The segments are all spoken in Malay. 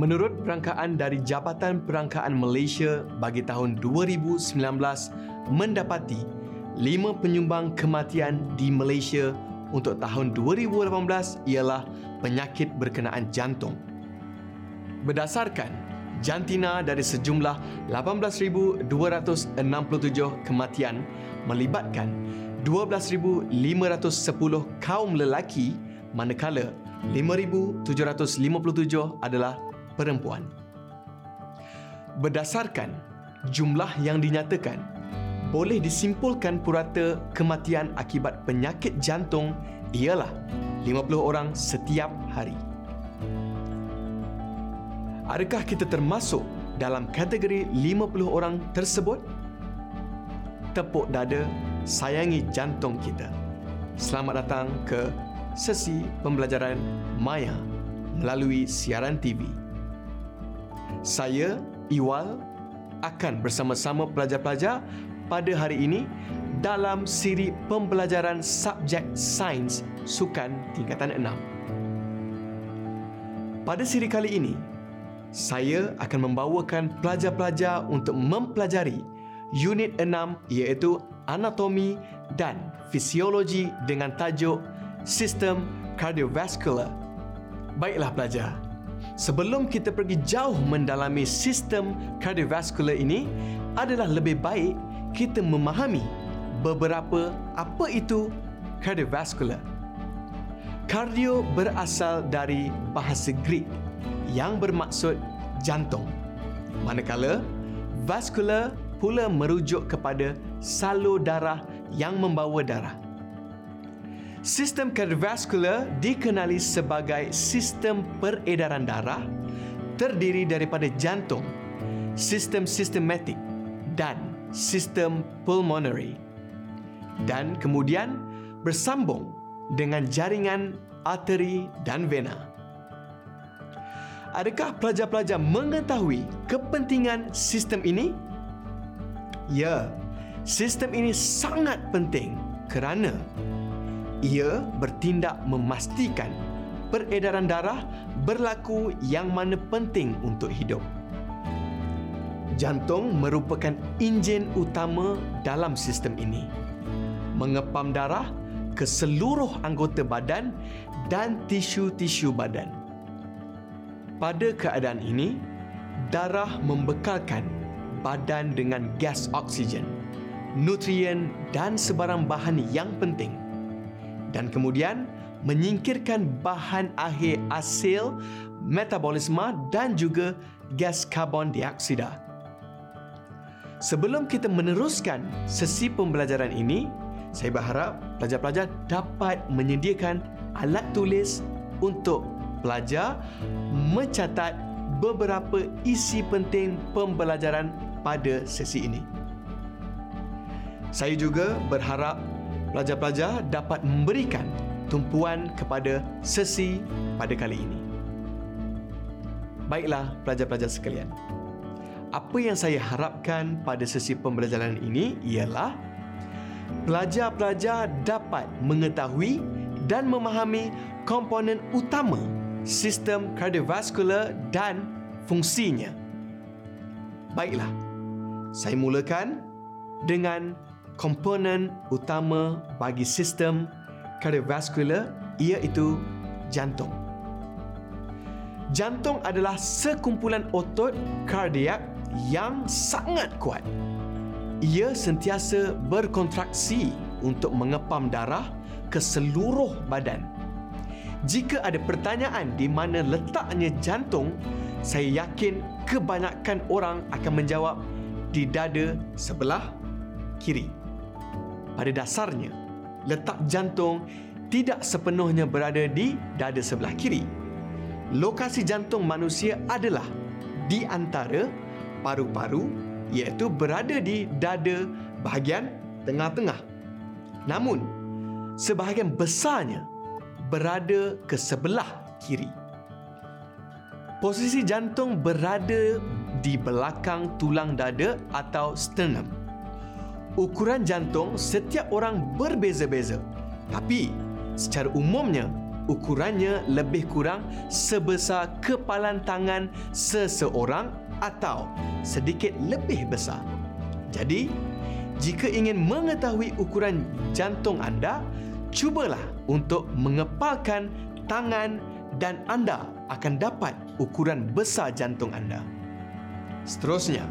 Menurut perangkaan dari Jabatan Perangkaan Malaysia bagi tahun 2019 mendapati lima penyumbang kematian di Malaysia untuk tahun 2018 ialah penyakit berkenaan jantung. Berdasarkan jantina dari sejumlah 18,267 kematian melibatkan 12,510 kaum lelaki manakala 5,757 adalah perempuan. Berdasarkan jumlah yang dinyatakan, boleh disimpulkan purata kematian akibat penyakit jantung ialah 50 orang setiap hari. Adakah kita termasuk dalam kategori 50 orang tersebut? Tepuk dada, sayangi jantung kita. Selamat datang ke sesi pembelajaran Maya melalui siaran TV. Saya, Iwal, akan bersama-sama pelajar-pelajar pada hari ini dalam siri pembelajaran subjek sains sukan tingkatan 6. Pada siri kali ini, saya akan membawakan pelajar-pelajar untuk mempelajari unit 6 iaitu anatomi dan fisiologi dengan tajuk sistem kardiovaskular. Baiklah pelajar, sebelum kita pergi jauh mendalami sistem kardiovaskular ini, adalah lebih baik kita memahami beberapa apa itu kardiovaskular. Kardio berasal dari bahasa Greek yang bermaksud jantung. Manakala vascular pula merujuk kepada salur darah yang membawa darah. Sistem kardiovaskular dikenali sebagai sistem peredaran darah terdiri daripada jantung, sistem sistematik dan sistem pulmonary dan kemudian bersambung dengan jaringan arteri dan vena. Adakah pelajar-pelajar mengetahui kepentingan sistem ini? Ya, sistem ini sangat penting kerana ia bertindak memastikan peredaran darah berlaku yang mana penting untuk hidup. Jantung merupakan enjin utama dalam sistem ini. Mengepam darah ke seluruh anggota badan dan tisu-tisu badan. Pada keadaan ini, darah membekalkan badan dengan gas oksigen, nutrien dan sebarang bahan yang penting. Dan kemudian menyingkirkan bahan akhir hasil metabolisme dan juga gas karbon dioksida. Sebelum kita meneruskan sesi pembelajaran ini, saya berharap pelajar-pelajar dapat menyediakan alat tulis untuk pelajar mencatat beberapa isi penting pembelajaran pada sesi ini. Saya juga berharap pelajar-pelajar dapat memberikan tumpuan kepada sesi pada kali ini. Baiklah pelajar-pelajar sekalian. Apa yang saya harapkan pada sesi pembelajaran ini ialah pelajar-pelajar dapat mengetahui dan memahami komponen utama sistem kardiovaskular dan fungsinya. Baiklah, saya mulakan dengan komponen utama bagi sistem kardiovaskular iaitu jantung. Jantung adalah sekumpulan otot kardiak yang sangat kuat. Ia sentiasa berkontraksi untuk mengepam darah ke seluruh badan jika ada pertanyaan di mana letaknya jantung, saya yakin kebanyakan orang akan menjawab di dada sebelah kiri. Pada dasarnya, letak jantung tidak sepenuhnya berada di dada sebelah kiri. Lokasi jantung manusia adalah di antara paru-paru iaitu berada di dada bahagian tengah-tengah. Namun, sebahagian besarnya berada ke sebelah kiri. Posisi jantung berada di belakang tulang dada atau sternum. Ukuran jantung setiap orang berbeza-beza. Tapi secara umumnya, ukurannya lebih kurang sebesar kepalan tangan seseorang atau sedikit lebih besar. Jadi, jika ingin mengetahui ukuran jantung anda, cubalah untuk mengepalkan tangan dan anda akan dapat ukuran besar jantung anda. Seterusnya,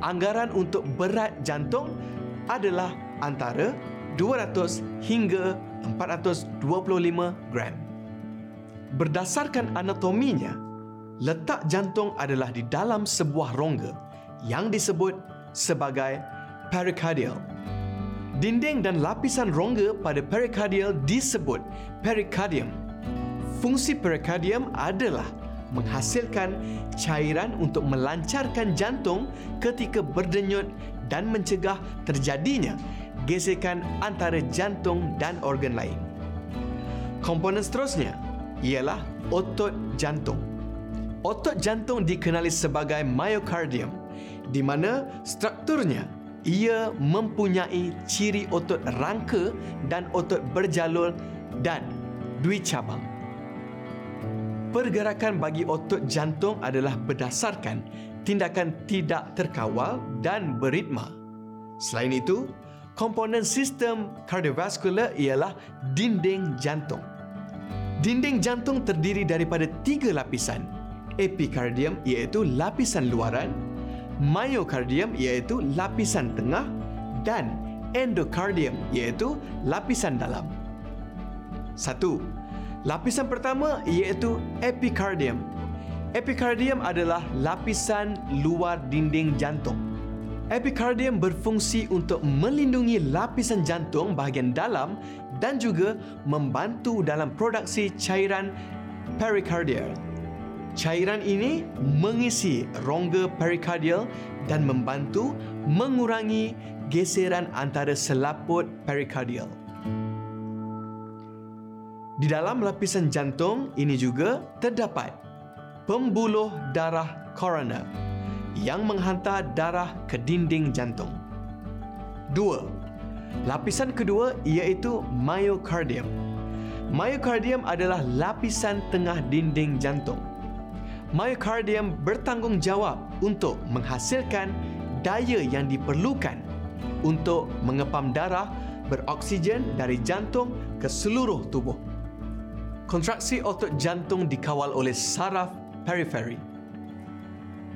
anggaran untuk berat jantung adalah antara 200 hingga 425 gram. Berdasarkan anatominya, letak jantung adalah di dalam sebuah rongga yang disebut sebagai pericardial. Dinding dan lapisan rongga pada pericardial disebut pericardium. Fungsi pericardium adalah menghasilkan cairan untuk melancarkan jantung ketika berdenyut dan mencegah terjadinya gesekan antara jantung dan organ lain. Komponen seterusnya ialah otot jantung. Otot jantung dikenali sebagai myocardium di mana strukturnya ia mempunyai ciri otot rangka dan otot berjalur dan dui cabang. Pergerakan bagi otot jantung adalah berdasarkan tindakan tidak terkawal dan beritma. Selain itu, komponen sistem kardiovaskular ialah dinding jantung. Dinding jantung terdiri daripada tiga lapisan. Epikardium iaitu lapisan luaran, myokardium iaitu lapisan tengah dan endokardium iaitu lapisan dalam. Satu, lapisan pertama iaitu epikardium. Epikardium adalah lapisan luar dinding jantung. Epikardium berfungsi untuk melindungi lapisan jantung bahagian dalam dan juga membantu dalam produksi cairan perikardial. Cairan ini mengisi rongga perikardial dan membantu mengurangi geseran antara selaput perikardial. Di dalam lapisan jantung ini juga terdapat pembuluh darah koroner yang menghantar darah ke dinding jantung. Dua, lapisan kedua iaitu myocardium. Myocardium adalah lapisan tengah dinding jantung. Myocardium bertanggungjawab untuk menghasilkan daya yang diperlukan untuk mengepam darah beroksigen dari jantung ke seluruh tubuh. Kontraksi otot jantung dikawal oleh saraf periferi.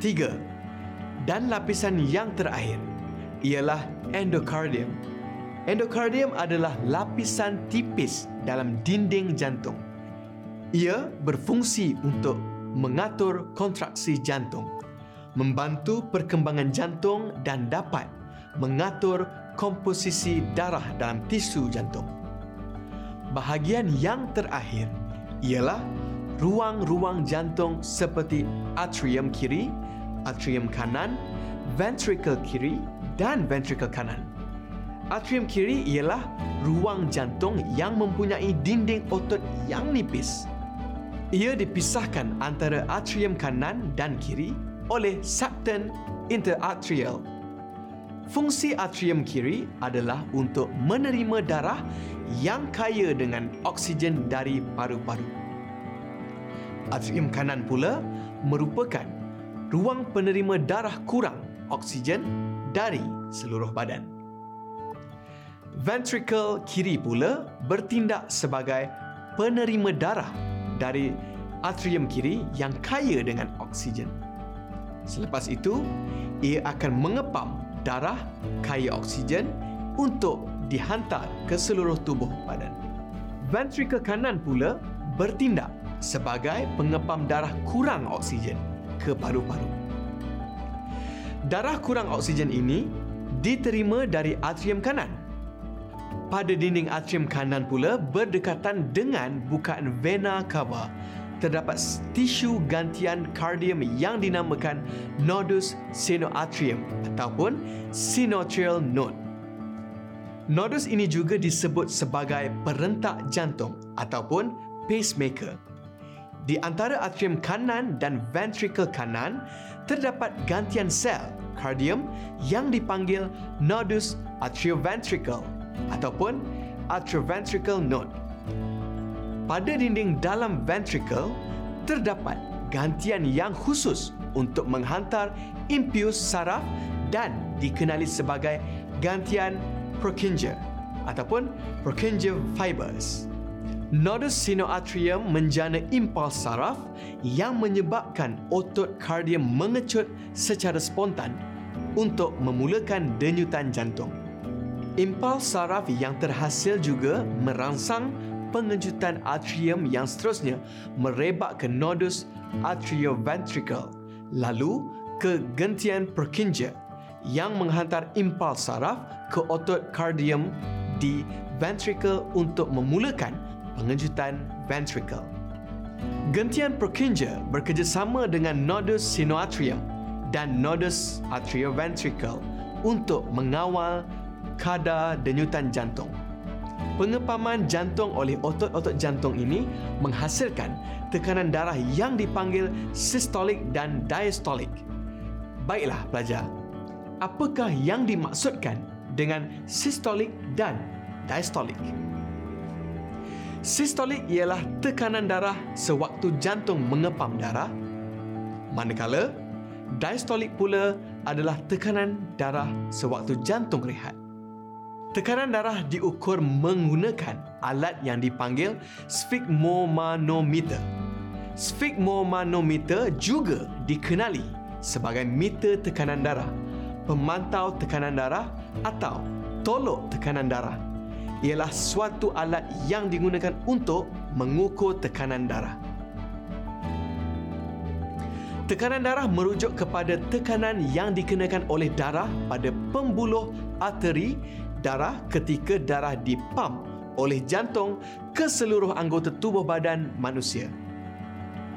Tiga, dan lapisan yang terakhir ialah endokardium. Endokardium adalah lapisan tipis dalam dinding jantung. Ia berfungsi untuk mengatur kontraksi jantung, membantu perkembangan jantung dan dapat mengatur komposisi darah dalam tisu jantung. Bahagian yang terakhir ialah ruang-ruang jantung seperti atrium kiri, atrium kanan, ventricle kiri dan ventricle kanan. Atrium kiri ialah ruang jantung yang mempunyai dinding otot yang nipis. Ia dipisahkan antara atrium kanan dan kiri oleh septum interarterial. Fungsi atrium kiri adalah untuk menerima darah yang kaya dengan oksigen dari paru-paru. Atrium kanan pula merupakan ruang penerima darah kurang oksigen dari seluruh badan. Ventricle kiri pula bertindak sebagai penerima darah dari atrium kiri yang kaya dengan oksigen. Selepas itu, ia akan mengepam darah kaya oksigen untuk dihantar ke seluruh tubuh badan. Ventricle kanan pula bertindak sebagai pengepam darah kurang oksigen ke paru-paru. Darah kurang oksigen ini diterima dari atrium kanan. Pada dinding atrium kanan pula berdekatan dengan bukaan vena cava terdapat tisu gantian kardium yang dinamakan nodus sinoatrium ataupun sinoatrial node. Nodus ini juga disebut sebagai perentak jantung ataupun pacemaker. Di antara atrium kanan dan ventricle kanan terdapat gantian sel kardium yang dipanggil nodus atrioventricle ataupun atrioventricle node. pada dinding dalam ventricle terdapat gantian yang khusus untuk menghantar impuls saraf dan dikenali sebagai gantian Purkinje ataupun Purkinje fibers. Nodus sinoatrium menjana impuls saraf yang menyebabkan otot kardium mengecut secara spontan untuk memulakan denyutan jantung. Impuls saraf yang terhasil juga merangsang pengejutan atrium yang seterusnya merebak ke nodus atrioventricle lalu ke gentian Purkinje yang menghantar impuls saraf ke otot kardium di ventricle untuk memulakan pengejutan ventricle. Gentian Purkinje bekerjasama dengan nodus sinoatrium dan nodus atrioventricle untuk mengawal kadar denyutan jantung. Pengepaman jantung oleh otot-otot jantung ini menghasilkan tekanan darah yang dipanggil sistolik dan diastolik. Baiklah pelajar, apakah yang dimaksudkan dengan sistolik dan diastolik? Sistolik ialah tekanan darah sewaktu jantung mengepam darah, manakala diastolik pula adalah tekanan darah sewaktu jantung rehat. Tekanan darah diukur menggunakan alat yang dipanggil sphygmomanometer. Sphygmomanometer juga dikenali sebagai meter tekanan darah, pemantau tekanan darah atau tolok tekanan darah ialah suatu alat yang digunakan untuk mengukur tekanan darah. Tekanan darah merujuk kepada tekanan yang dikenakan oleh darah pada pembuluh arteri darah ketika darah dipam oleh jantung ke seluruh anggota tubuh badan manusia.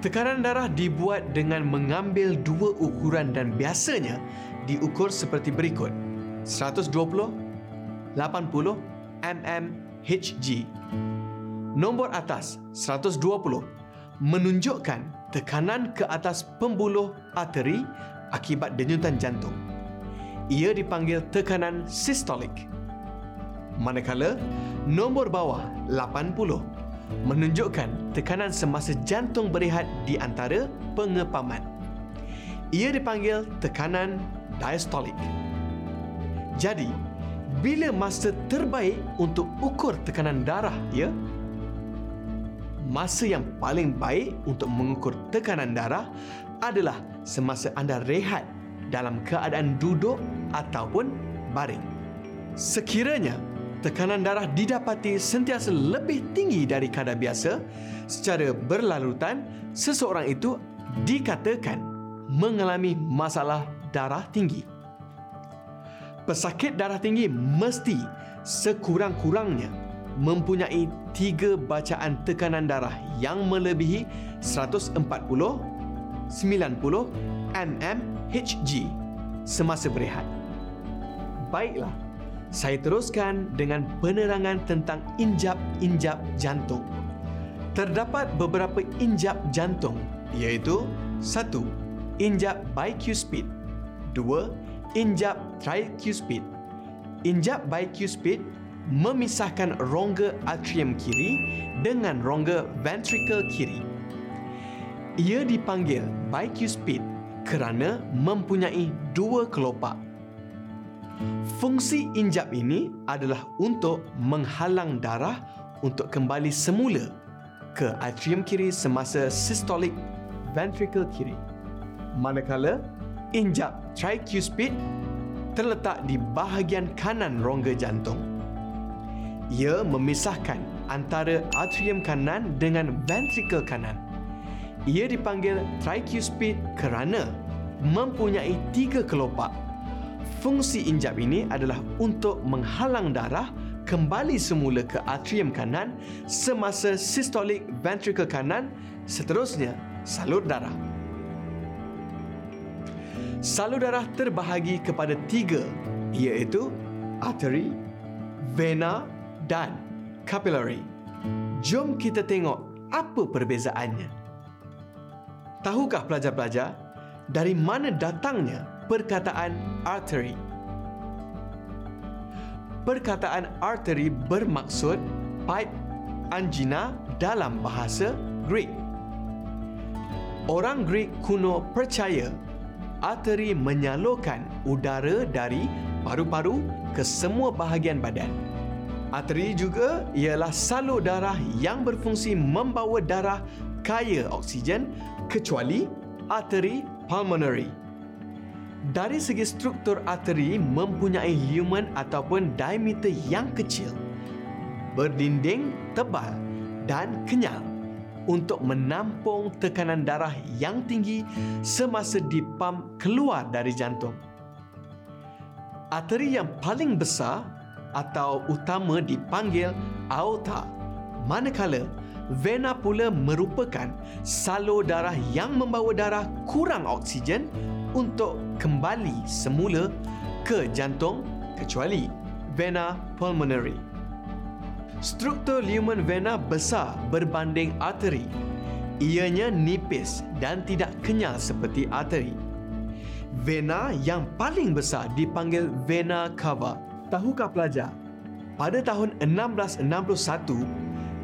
Tekanan darah dibuat dengan mengambil dua ukuran dan biasanya diukur seperti berikut. 120, 80 mmHg. Nombor atas 120 menunjukkan tekanan ke atas pembuluh arteri akibat denyutan jantung. Ia dipanggil tekanan sistolik. Manakala nombor bawah 80 menunjukkan tekanan semasa jantung berehat di antara pengepaman. Ia dipanggil tekanan diastolik. Jadi, bila masa terbaik untuk ukur tekanan darah ya? Masa yang paling baik untuk mengukur tekanan darah adalah semasa anda rehat dalam keadaan duduk ataupun baring. Sekiranya tekanan darah didapati sentiasa lebih tinggi dari kadar biasa secara berlarutan seseorang itu dikatakan mengalami masalah darah tinggi pesakit darah tinggi mesti sekurang-kurangnya mempunyai tiga bacaan tekanan darah yang melebihi 140 90 mmHg semasa berehat. Baiklah, saya teruskan dengan penerangan tentang injap-injap jantung. Terdapat beberapa injap jantung iaitu satu, Injap bicuspid 2 injap tricuspid. Injap bicuspid memisahkan rongga atrium kiri dengan rongga ventricle kiri. Ia dipanggil bicuspid kerana mempunyai dua kelopak. Fungsi injap ini adalah untuk menghalang darah untuk kembali semula ke atrium kiri semasa systolic ventricle kiri. Manakala injap tricuspid terletak di bahagian kanan rongga jantung. Ia memisahkan antara atrium kanan dengan ventricle kanan. Ia dipanggil tricuspid kerana mempunyai tiga kelopak. Fungsi injap ini adalah untuk menghalang darah kembali semula ke atrium kanan semasa systolic ventricle kanan seterusnya salur darah. Salur darah terbahagi kepada tiga iaitu arteri, vena dan capillary. Jom kita tengok apa perbezaannya. Tahukah pelajar-pelajar dari mana datangnya perkataan arteri? Perkataan arteri bermaksud pipe angina dalam bahasa Greek. Orang Greek kuno percaya arteri menyalurkan udara dari paru-paru ke semua bahagian badan. Arteri juga ialah salur darah yang berfungsi membawa darah kaya oksigen kecuali arteri pulmonary. Dari segi struktur arteri mempunyai lumen ataupun diameter yang kecil, berdinding tebal dan kenyal untuk menampung tekanan darah yang tinggi semasa dipam keluar dari jantung. Arteri yang paling besar atau utama dipanggil aorta, manakala vena pula merupakan salur darah yang membawa darah kurang oksigen untuk kembali semula ke jantung kecuali vena pulmonary. Struktur lumen vena besar berbanding arteri. Ianya nipis dan tidak kenyal seperti arteri. Vena yang paling besar dipanggil vena cava. Tahukah pelajar? Pada tahun 1661,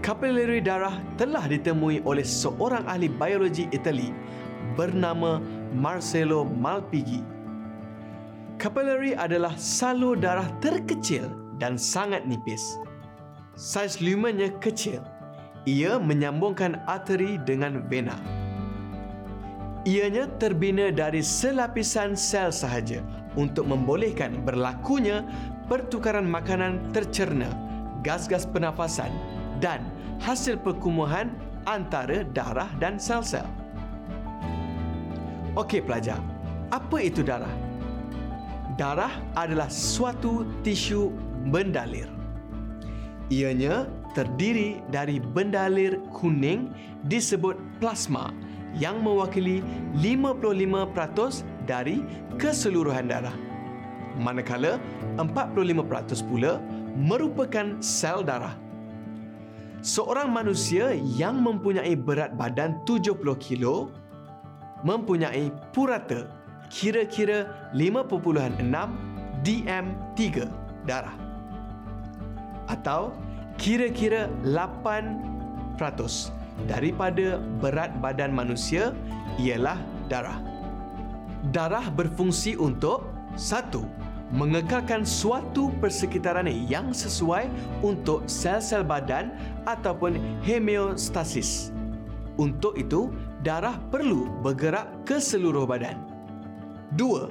kapilari darah telah ditemui oleh seorang ahli biologi Itali bernama Marcello Malpighi. Kapilari adalah salur darah terkecil dan sangat nipis. Saiz lumennya kecil. Ia menyambungkan arteri dengan vena. Ianya terbina dari selapisan sel sahaja untuk membolehkan berlakunya pertukaran makanan tercerna, gas-gas pernafasan dan hasil perkumuhan antara darah dan sel-sel. Okey pelajar, apa itu darah? Darah adalah suatu tisu mendalir. Ianya terdiri dari bendalir kuning disebut plasma yang mewakili 55% dari keseluruhan darah. Manakala 45% pula merupakan sel darah. Seorang manusia yang mempunyai berat badan 70 kilo mempunyai purata kira-kira 5.6 DM3 darah atau kira-kira 8% daripada berat badan manusia ialah darah. Darah berfungsi untuk satu, mengekalkan suatu persekitaran yang sesuai untuk sel-sel badan ataupun homeostasis. Untuk itu, darah perlu bergerak ke seluruh badan. Dua,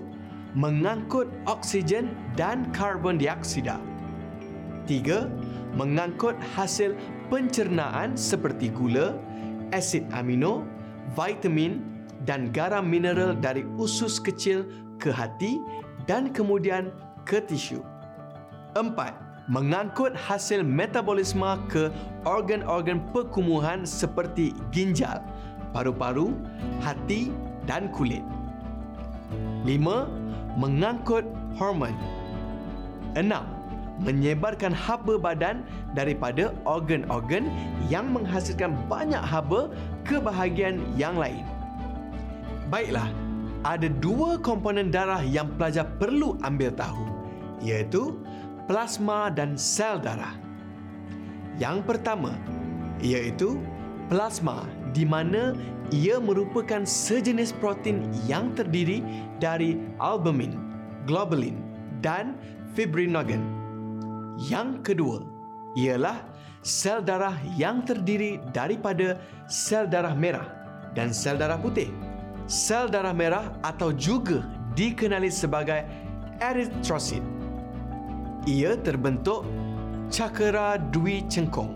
mengangkut oksigen dan karbon dioksida. Tiga, mengangkut hasil pencernaan seperti gula, asid amino, vitamin dan garam mineral dari usus kecil ke hati dan kemudian ke tisu. Empat, mengangkut hasil metabolisme ke organ-organ perkumuhan seperti ginjal, paru-paru, hati dan kulit. Lima, mengangkut hormon. Enam, menyebarkan haba badan daripada organ-organ yang menghasilkan banyak haba ke bahagian yang lain. Baiklah, ada dua komponen darah yang pelajar perlu ambil tahu, iaitu plasma dan sel darah. Yang pertama, iaitu plasma di mana ia merupakan sejenis protein yang terdiri dari albumin, globulin dan fibrinogen. Yang kedua ialah sel darah yang terdiri daripada sel darah merah dan sel darah putih. Sel darah merah atau juga dikenali sebagai eritrosit. Ia terbentuk cakera dwi cengkong.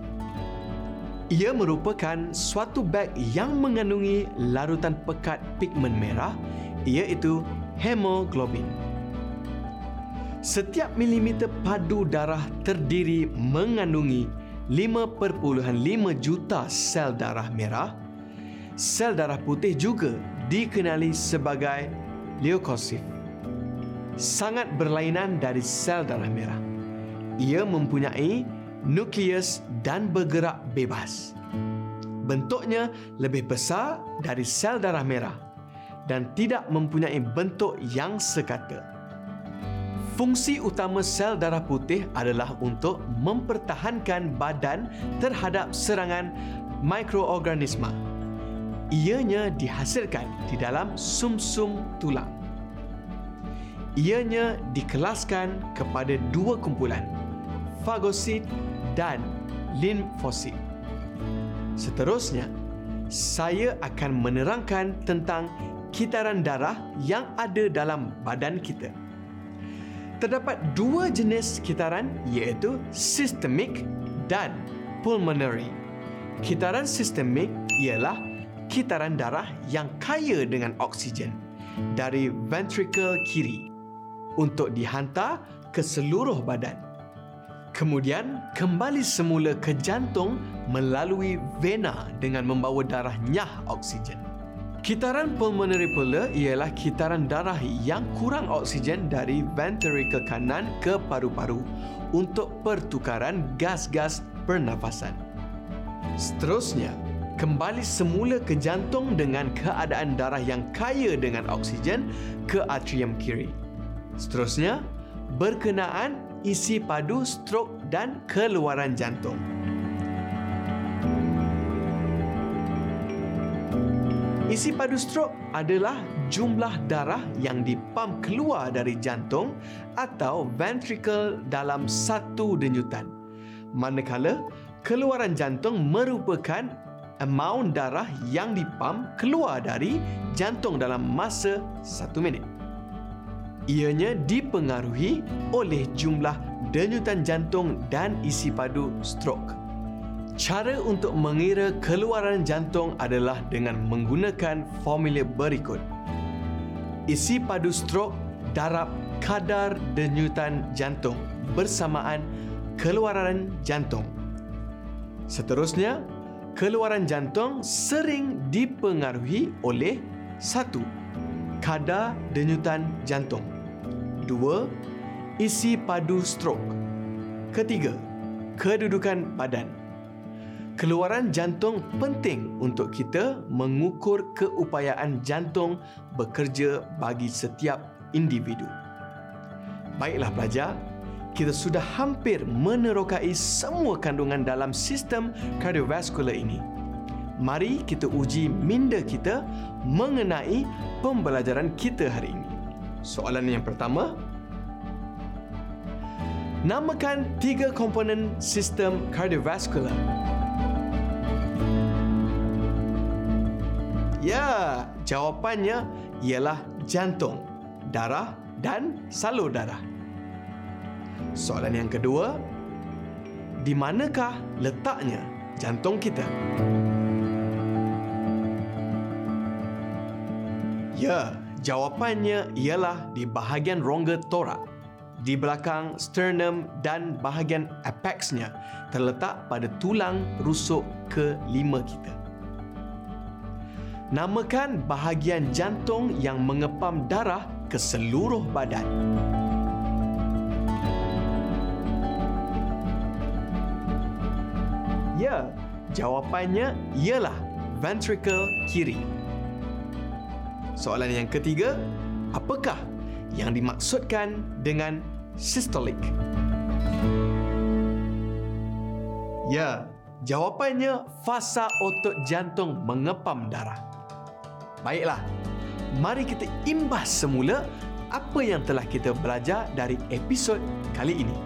Ia merupakan suatu beg yang mengandungi larutan pekat pigmen merah iaitu hemoglobin. Setiap milimeter padu darah terdiri mengandungi 5.5 juta sel darah merah. Sel darah putih juga dikenali sebagai leukosit. Sangat berlainan dari sel darah merah. Ia mempunyai nukleus dan bergerak bebas. Bentuknya lebih besar dari sel darah merah dan tidak mempunyai bentuk yang sekata Fungsi utama sel darah putih adalah untuk mempertahankan badan terhadap serangan mikroorganisma. Ianya dihasilkan di dalam sumsum tulang. Ianya dikelaskan kepada dua kumpulan, fagosit dan limfosit. Seterusnya, saya akan menerangkan tentang kitaran darah yang ada dalam badan kita. Terdapat dua jenis kitaran iaitu sistemik dan pulmonary. Kitaran sistemik ialah kitaran darah yang kaya dengan oksigen dari ventricle kiri untuk dihantar ke seluruh badan. Kemudian kembali semula ke jantung melalui vena dengan membawa darah nyah oksigen. Kitaran pulmonary pula ialah kitaran darah yang kurang oksigen dari ventricle kanan ke paru-paru untuk pertukaran gas-gas pernafasan. Seterusnya, kembali semula ke jantung dengan keadaan darah yang kaya dengan oksigen ke atrium kiri. Seterusnya, berkenaan isi padu strok dan keluaran jantung. Isi padu strok adalah jumlah darah yang dipam keluar dari jantung atau ventricle dalam satu denyutan. Manakala keluaran jantung merupakan amount darah yang dipam keluar dari jantung dalam masa satu minit. Ianya dipengaruhi oleh jumlah denyutan jantung dan isi padu strok. Cara untuk mengira keluaran jantung adalah dengan menggunakan formula berikut. Isi padu strok darab kadar denyutan jantung bersamaan keluaran jantung. Seterusnya, keluaran jantung sering dipengaruhi oleh satu, kadar denyutan jantung. Dua, isi padu strok. Ketiga, kedudukan badan. Keluaran jantung penting untuk kita mengukur keupayaan jantung bekerja bagi setiap individu. Baiklah pelajar, kita sudah hampir menerokai semua kandungan dalam sistem kardiovaskular ini. Mari kita uji minda kita mengenai pembelajaran kita hari ini. Soalan yang pertama, Namakan tiga komponen sistem kardiovaskular. Ya, jawapannya ialah jantung, darah dan salur darah. Soalan yang kedua, di manakah letaknya jantung kita? Ya, jawapannya ialah di bahagian rongga torak. Di belakang sternum dan bahagian apexnya terletak pada tulang rusuk kelima kita. Namakan bahagian jantung yang mengepam darah ke seluruh badan. Ya, jawapannya ialah ventricle kiri. Soalan yang ketiga, apakah yang dimaksudkan dengan systolic? Ya, jawapannya fasa otot jantung mengepam darah. Baiklah, mari kita imbas semula apa yang telah kita belajar dari episod kali ini.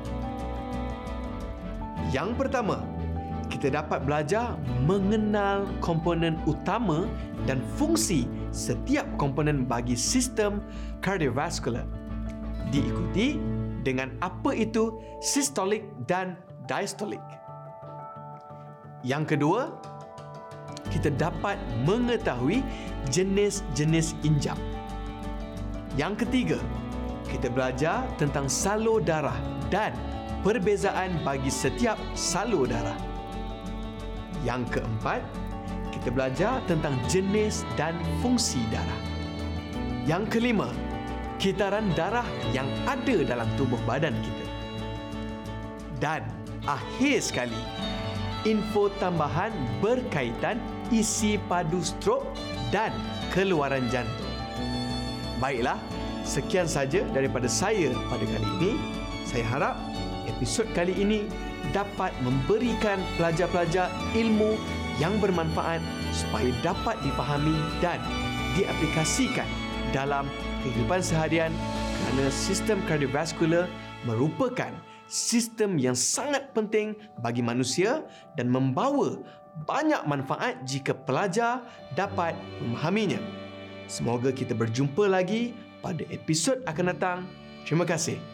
Yang pertama, kita dapat belajar mengenal komponen utama dan fungsi setiap komponen bagi sistem kardiovaskular. Diikuti dengan apa itu sistolik dan diastolik. Yang kedua, kita dapat mengetahui jenis-jenis injap. Yang ketiga, kita belajar tentang salur darah dan perbezaan bagi setiap salur darah. Yang keempat, kita belajar tentang jenis dan fungsi darah. Yang kelima, kitaran darah yang ada dalam tubuh badan kita. Dan akhir sekali, info tambahan berkaitan isi padu strok dan keluaran jantung. Baiklah, Sekian saja daripada saya pada kali ini. Saya harap episod kali ini dapat memberikan pelajar-pelajar ilmu yang bermanfaat supaya dapat dipahami dan diaplikasikan dalam kehidupan seharian kerana sistem kardiovaskular merupakan sistem yang sangat penting bagi manusia dan membawa banyak manfaat jika pelajar dapat memahaminya. Semoga kita berjumpa lagi pada episod akan datang. Terima kasih.